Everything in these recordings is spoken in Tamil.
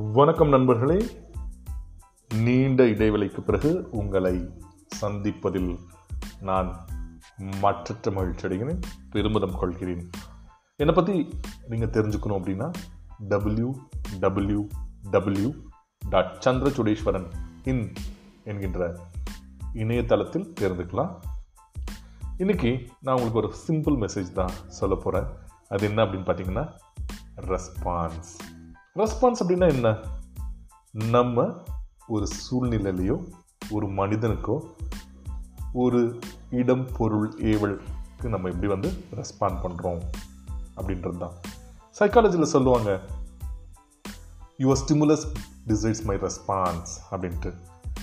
வணக்கம் நண்பர்களே. நீண்ட இடைவெளிக்கு பிறகு உங்களை சந்திப்பதில் நான் மற்றற்ற மகிழ்ச்சி அடைகிறேன் பெருமிதம் கொள்கிறேன். என்னை பற்றி நீங்கள் தெரிஞ்சுக்கணும் அப்படின்னா W W W dot Chandrachudeswaran in என்கின்ற இணையதளத்தில் தெரிந்துக்கலாம். இன்னைக்கு நான் உங்களுக்கு ஒரு சிம்பிள் மெசேஜ் தான் சொல்ல போகிறேன் அது என்ன அப்படின்னு பார்த்தீங்கன்னா ரெஸ்பான்ஸ் ரெஸ்பான்ஸ் அப்படின்னா என்ன? நம்ம ஒரு சூழ்நிலையிலையோ ஒரு மனிதனுக்கோ ஒரு இடம் பொருள் ஏவலுக்கு நம்ம எப்படி வந்து ரெஸ்பாண்ட் பண்ணுறோம் அப்படின்றது தான். சைக்காலஜியில் சொல்லுவாங்க your stimulus decides my response அப்படின்ட்டு.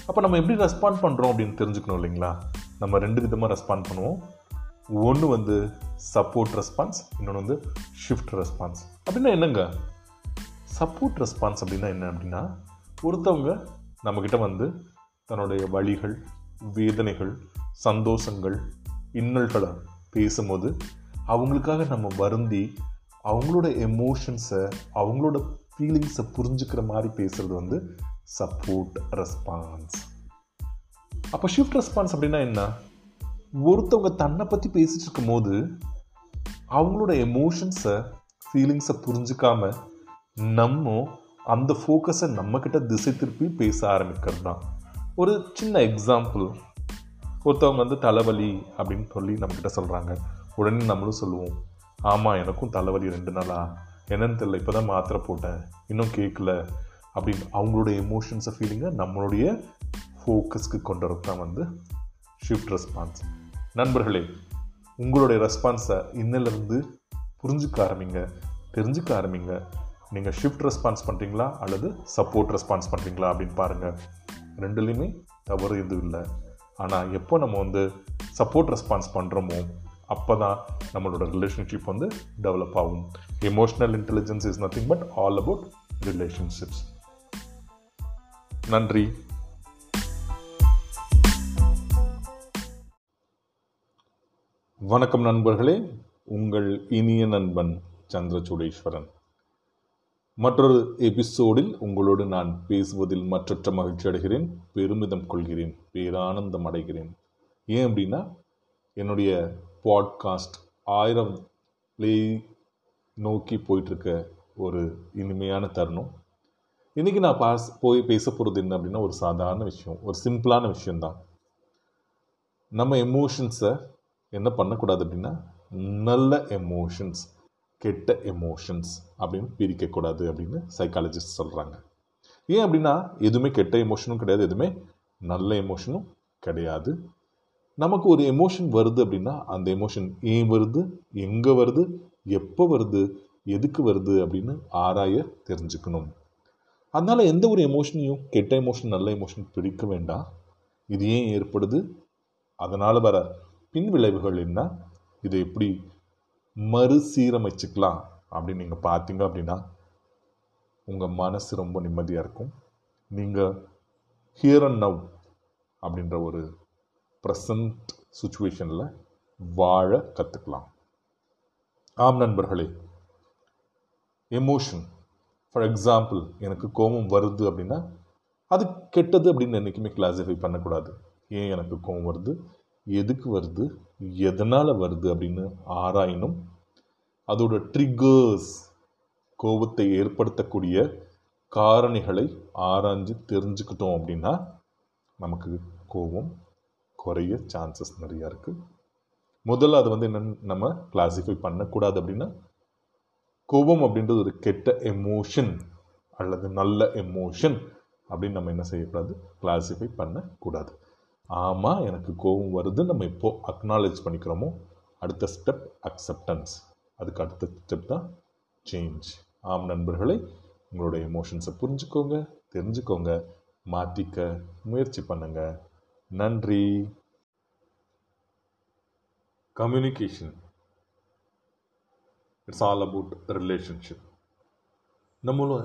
அப்போ நம்ம எப்படி ரெஸ்பாண்ட் பண்ணுறோம் அப்படின்னு தெரிஞ்சுக்கணும் இல்லைங்களா? நம்ம ரெண்டு விதமாக ரெஸ்பாண்ட் பண்ணுவோம். ஒன்று வந்து சப்போர்ட் ரெஸ்பான்ஸ் இன்னொன்று வந்து ஷிஃப்ட் ரெஸ்பான்ஸ் அப்படின்னா என்னங்க? சப்போர்ட் ரெஸ்பான்ஸ் அப்படின்னா என்ன அப்படின்னா ஒருத்தவங்க நம்மக்கிட்ட வந்து தன்னுடைய வழிகள் வேதனைகள் சந்தோஷங்கள் இன்னல்களை பேசும்போது அவங்களுக்காக நம்ம வருந்தி அவங்களோட எமோஷன்ஸை அவங்களோட ஃபீலிங்ஸை புரிஞ்சுக்கிற மாதிரி பேசுகிறது வந்து சப்போர்ட் ரெஸ்பான்ஸ் அப்போ ஷிஃப்ட் ரெஸ்பான்ஸ் அப்படின்னா என்ன? ஒருத்தவங்க தன்னை பற்றி பேசிட்டு இருக்கும்போது அவங்களோட எமோஷன்ஸை ஃபீலிங்ஸை புரிஞ்சுக்காம நம்ம அந்த ஃபோக்கஸை நம்மக்கிட்ட திசை திருப்பி பேச ஆரம்பிக்கிறது தான் ஒரு சின்ன எக்ஸாம்பிள் ஒருத்தவங்க வந்து தலைவலி அப்படின்னு சொல்லி நம்மக்கிட்ட சொல்கிறாங்க உடனே நம்மளும் சொல்லுவோம் ஆமாம் எனக்கும் தலைவலி ரெண்டு நாளா? என்னன்னு தெரியல இப்போ தான் மாத்திரை போட்டேன் இன்னும் கேட்கல அப்படின்னு அவங்களுடைய எமோஷன்ஸை ஃபீலிங்கை நம்மளுடைய ஃபோக்கஸ்க்கு கொண்டு வரது தான் வந்து ஷிஃப்ட் ரெஸ்பான்ஸ் நண்பர்களே உங்களுடைய ரெஸ்பான்ஸை இன்னிலிருந்து புரிஞ்சுக்க ஆரம்பிங்க தெரிஞ்சுக்க ஆரம்பிங்க. நீங்கள் ஷிஃப்ட் ரெஸ்பான்ஸ் பண்ணுறீங்களா அல்லது சப்போர்ட் ரெஸ்பான்ஸ் பண்ணுறீங்களா அப்படின்னு பாருங்கள் ரெண்டுலேயுமே தவறு எதுவும் இல்லை. ஆனால் எப்போ நம்ம வந்து சப்போர்ட் ரெஸ்பான்ஸ் பண்ணுறோமோ அப்போ தான் நம்மளோட ரிலேஷன்ஷிப் வந்து டெவலப் ஆகும். Emotional intelligence is nothing but all about relationships நன்றி. வணக்கம் நண்பர்களே. உங்கள் இனிய நண்பன் சந்திரசூடேஸ்வரன். மற்றொரு எபிசோடில் உங்களோடு நான் பேசுவதில் மற்றற்ற மகிழ்ச்சி அடைகிறேன் பெருமிதம் கொள்கிறேன் பேரானந்தம் அடைகிறேன். ஏன் அப்படின்னா என்னுடைய பாட்காஸ்ட் ஆயிரம் ப்ளே நோக்கி போயிட்டுருக்க ஒரு இனிமையான தருணம். இன்றைக்கி நான் பாஸ் போய் பேச போகிறது என்ன அப்படின்னா ஒரு சாதாரண விஷயம் ஒரு சிம்பிளான விஷயந்தான் நம்ம எமோஷன்ஸை என்ன பண்ணக்கூடாது அப்படின்னா நல்ல எமோஷன்ஸ் கெட்ட எமோஷன்ஸ் அப்படின்னு பிரிக்கக்கூடாது அப்படின்னு சைக்காலஜிஸ்ட் சொல்கிறாங்க ஏன் அப்படின்னா எதுவுமே கெட்ட எமோஷனும் கிடையாது எதுவுமே நல்ல எமோஷனும் கிடையாது. நமக்கு ஒரு எமோஷன் வருது அப்படின்னா அந்த எமோஷன் ஏன் வருது எங்கே வருது எப்போ வருது எதுக்கு வருது அப்படின்னு ஆராய தெரிஞ்சுக்கணும். அதனால் எந்த ஒரு எமோஷனையும் கெட்ட எமோஷன் நல்ல எமோஷன் பிரிக்க வேண்டாம். இது ஏன் ஏற்படுது? அதனால் வர பின் விளைவுகள் என்ன? இதை எப்படி மறுசீரமைச்சுக்கலாம் அப்படின்னு நீங்கள் பார்த்தீங்க அப்படின்னா உங்கள் மனசு ரொம்ப நிம்மதியாக இருக்கும். நீங்கள் ஹியர் அண்ட் நவ் அப்படின்ற ஒரு ப்ரெசண்ட் சுச்சுவேஷனில் வாழ கற்றுக்கலாம் ஆம் நண்பர்களே எமோஷன் ஃபார் எக்ஸாம்பிள் எனக்கு கோபம் வருது அப்படின்னா அது கெட்டது அப்படின்னு என்றைக்குமே கிளாஸிஃபை பண்ணக்கூடாது. ஏன் எனக்கு கோபம் வருது? எதுக்கு வருது? எதனால் வருது அப்படின்னு ஆராயணும் அதோட ட்ரிகர்ஸ் கோபத்தை ஏற்படுத்தக்கூடிய காரணிகளை ஆராய்ஞ்சு தெரிஞ்சுக்கிட்டோம் அப்படின்னா நமக்கு கோபம் குறைய சான்சஸ் நிறையா இருக்குது முதல்ல அது வந்து என்னென்னு நம்ம கிளாஸிஃபை பண்ணக்கூடாது அப்படின்னா கோபம் அப்படின்றது ஒரு கெட்ட எமோஷன் அல்லது நல்ல எமோஷன் அப்படின்னு நம்ம என்ன செய்யக்கூடாது? கிளாஸிஃபை பண்ணக்கூடாது. ஆமாம் எனக்கு கோபம் வருது. நம்ம இப்போ அக்னாலேஜ் பண்ணிக்கிறோமோ அடுத்த ஸ்டெப் அக்செப்டன்ஸ் அதுக்கு அடுத்த ஸ்டெப் தான் சேஞ்ச் ஆம் நண்பர்களே உங்களோட எமோஷன்ஸை புரிஞ்சுக்கோங்க தெரிஞ்சுக்கோங்க மாற்றிக்க முயற்சி பண்ணுங்க. நன்றி. Communication it's all about relationship நம்மளோட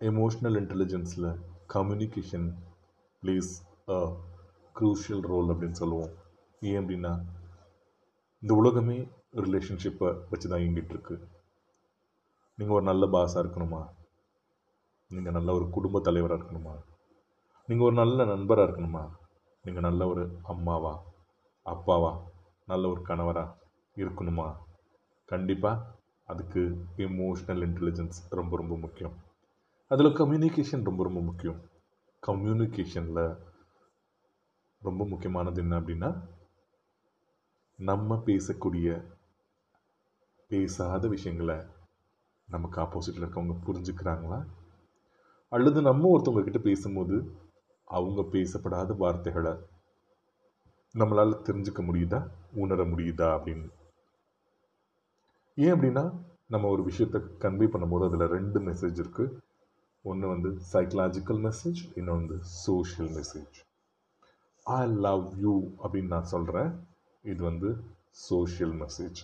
எமோஷ்னல் இன்டெலிஜென்ஸில் communication plays a crucial role அப்படின்னு சொல்லுவோம். ஏன் அப்படின்னா இந்த உலகமே ரிலேஷன்ஷிப்பை வச்சு தான் இயங்கிட்டு இருக்கு. நீங்கள் ஒரு நல்ல பாஸாக இருக்கணுமா? நீங்கள் நல்ல ஒரு குடும்ப தலைவராக இருக்கணுமா? நீங்கள் ஒரு நல்ல நண்பராக இருக்கணுமா? நீங்கள் நல்ல ஒரு அம்மாவா அப்பாவா நல்ல ஒரு கணவராக இருக்கணுமா? கண்டிப்பாக அதுக்கு எமோஷ்னல் இன்டெலிஜென்ஸ் ரொம்ப ரொம்ப முக்கியம். அதில் கம்யூனிகேஷன் ரொம்ப ரொம்ப முக்கியம். கம்யூனிகேஷனில் ரொம்ப முக்கியமானது என்ன அப்படின்னா நம்ம பேசக்கூடிய பேசாத விஷயங்களை நமக்கு ஆப்போசிட்டில் இருக்கவங்க புரிஞ்சுக்கிறாங்களா? அல்லது நம்ம ஒருத்தவங்க கிட்ட பேசும்போது அவங்க பேசப்படாத வார்த்தைகளை நம்மளால் தெரிஞ்சுக்க முடியுதா? உணர முடியுதா அப்படின்னு. ஏன் அப்படின்னா நம்ம ஒரு விஷயத்தை கன்வே பண்ணும்போது அதில் ரெண்டு மெசேஜ் இருக்குது ஒன்று வந்து சைக்கலாஜிக்கல் மெசேஜ் இன்னொன்று வந்து social message I love you அப்படின்னு நான் சொல்கிறேன் இது வந்து சோஷியல் மெசேஜ்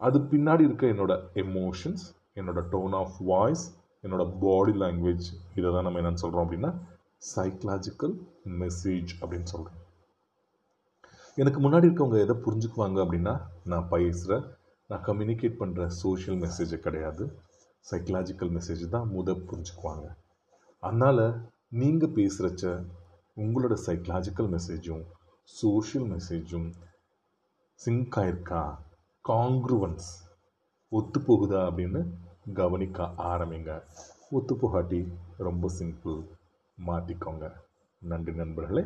அது பின்னாடி இருக்க என்னோட எமோஷன்ஸ் என்னோட டோன் ஆஃப் வாய்ஸ் என்னோட பாடி லாங்குவேஜ் இதை தான் நம்ம என்னென்னு சொல்கிறோம் அப்படின்னா சைக்கலாஜிக்கல் மெசேஜ் அப்படின்னு சொல்கிறோம் எனக்கு முன்னாடி இருக்கவங்க எதை புரிஞ்சுக்குவாங்க அப்படின்னா நான் பேசுகிற நான் கம்யூனிகேட் பண்ணுற சோஷியல் மெசேஜ் கிடையாது. சைக்கலாஜிக்கல் மெசேஜ் தான் முத புரிஞ்சுக்குவாங்க. அதனால் நீங்கள் பேசுகிறச்ச உங்களோட சைக்கலாஜிக்கல் மெசேஜும் சோஷியல் மெசேஜும் சிங்க் ஆயிருக்கா? காங்க்ருவன்ஸ் ஒத்து போகுதா அப்படின்னு கவனிக்க ஆரம்பிங்க. ஒத்து போகாட்டி ரொம்ப சிம்பிள் மாற்றிக்கோங்க நன்றி நண்பர்களே.